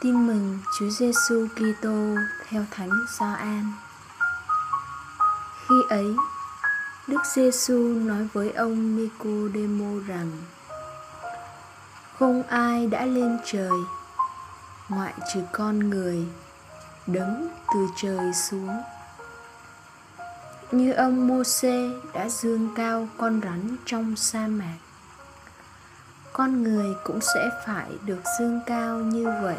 Tin mừng Chúa Giêsu Kitô theo Thánh Gioan. Khi ấy, Đức Giêsu nói với ông Nicodemo rằng: Không ai đã lên trời ngoại trừ con người đứng từ trời xuống. Như ông Môsê đã dương cao con rắn trong sa mạc con người cũng sẽ phải được dương cao như vậy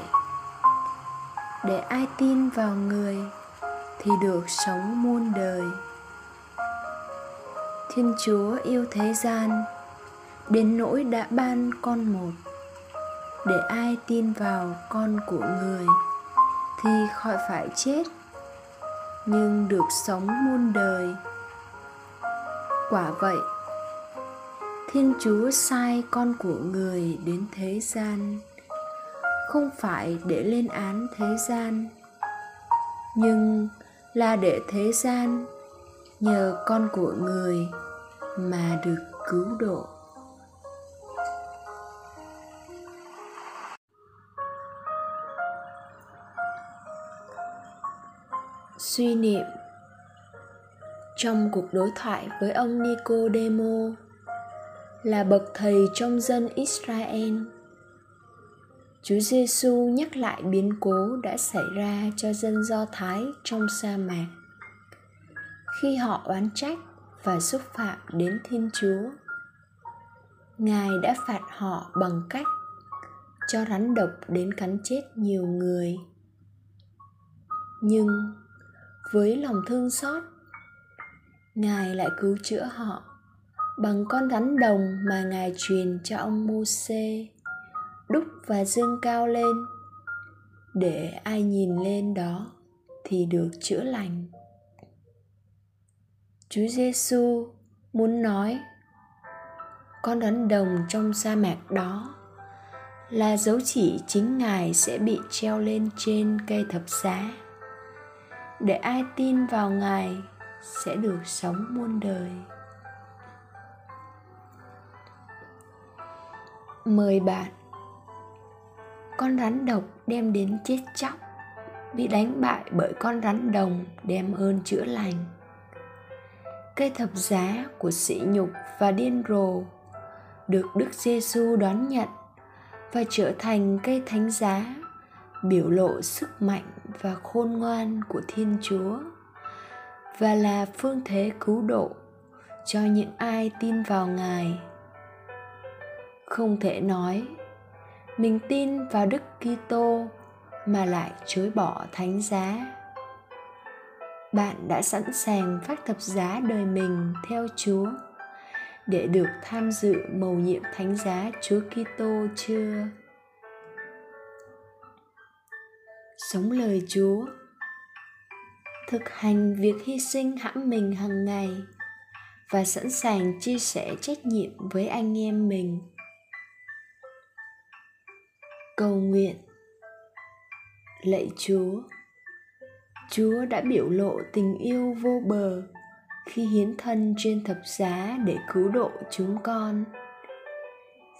để ai tin vào người thì được sống muôn đời. Thiên chúa yêu thế gian, đến nỗi đã ban con một, để ai tin vào con của người thì khỏi phải chết, nhưng được sống muôn đời. Quả vậy, thiên chúa sai con của người đến thế gian không phải để lên án thế gian, nhưng là để thế gian nhờ con của người mà được cứu độ. Suy niệm trong cuộc đối thoại với ông Nicodemo là bậc thầy trong dân Israel. Chúa Giêsu nhắc lại biến cố đã xảy ra cho dân Do Thái trong sa mạc khi họ oán trách và xúc phạm đến Thiên Chúa. Ngài đã phạt họ bằng cách cho rắn độc đến cắn chết nhiều người. Nhưng với lòng thương xót, Ngài lại cứu chữa họ bằng con rắn đồng mà Ngài truyền cho ông Môsê đúc và dương cao lên. Để ai nhìn lên đó thì được chữa lành. Chúa giêsu muốn nói, con đấng đồng trong sa mạc đó là dấu chỉ chính ngài sẽ bị treo lên trên cây thập giá. Để ai tin vào ngài sẽ được sống muôn đời. Mời bạn con rắn độc đem đến chết chóc, bị đánh bại bởi con rắn đồng đem ơn chữa lành cây thập giá của sỉ nhục và điên rồ được Đức Giêsu đón nhận và trở thành cây thánh giá, biểu lộ sức mạnh và khôn ngoan của Thiên Chúa và là phương thế cứu độ cho những ai tin vào Ngài. Không thể nói mình tin vào Đức Kitô mà lại chối bỏ thánh giá. Bạn đã sẵn sàng phát thập giá đời mình theo Chúa để được tham dự mầu nhiệm thánh giá Chúa Kitô chưa? Sống lời Chúa thực hành việc hy sinh hãm mình hàng ngày và sẵn sàng chia sẻ trách nhiệm với anh em mình cầu nguyện. Lạy chúa chúa đã biểu lộ tình yêu vô bờ khi hiến thân trên thập giá để cứu độ chúng con.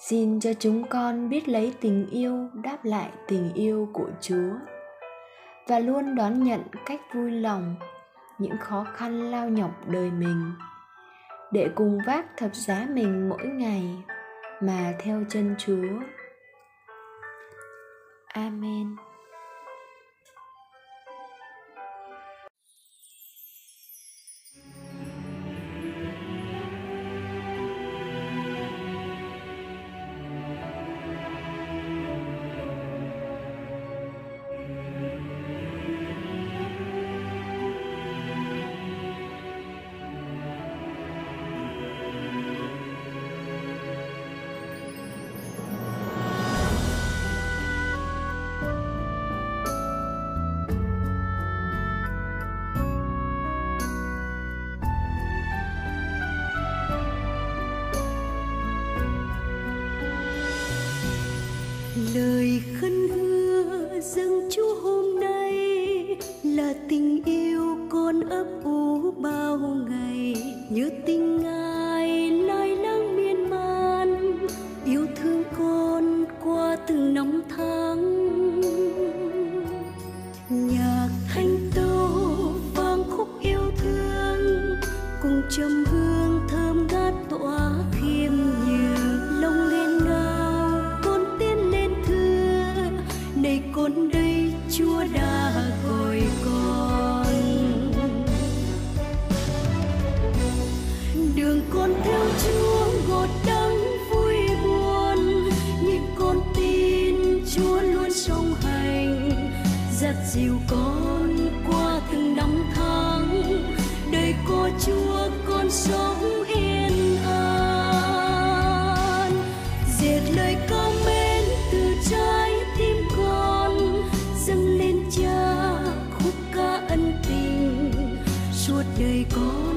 Xin cho chúng con biết lấy tình yêu đáp lại tình yêu của chúa và luôn đón nhận cách vui lòng, những khó khăn lao nhọc đời mình để cùng vác thập giá mình mỗi ngày mà theo chân chúa. Amen. Lời khấn hứa dâng chúa hôm nay là tình yêu con ấp ủ bao ngày. Nhớ tình ngài lai láng miên man, yêu thương con qua từng năm tháng. dìu con qua từng năm tháng, đời cô chúa con sống yên an. Diệt lời cao mến từ trái tim con, dâng lên cha khúc ca ân tình. Suốt đời con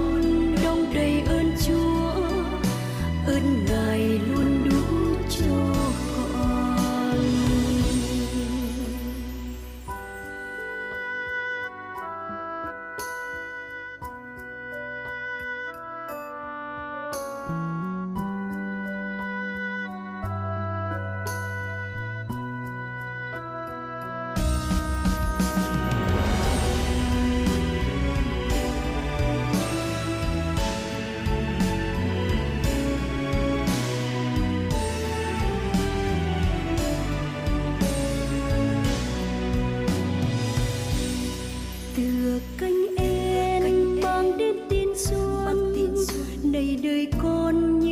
đời con như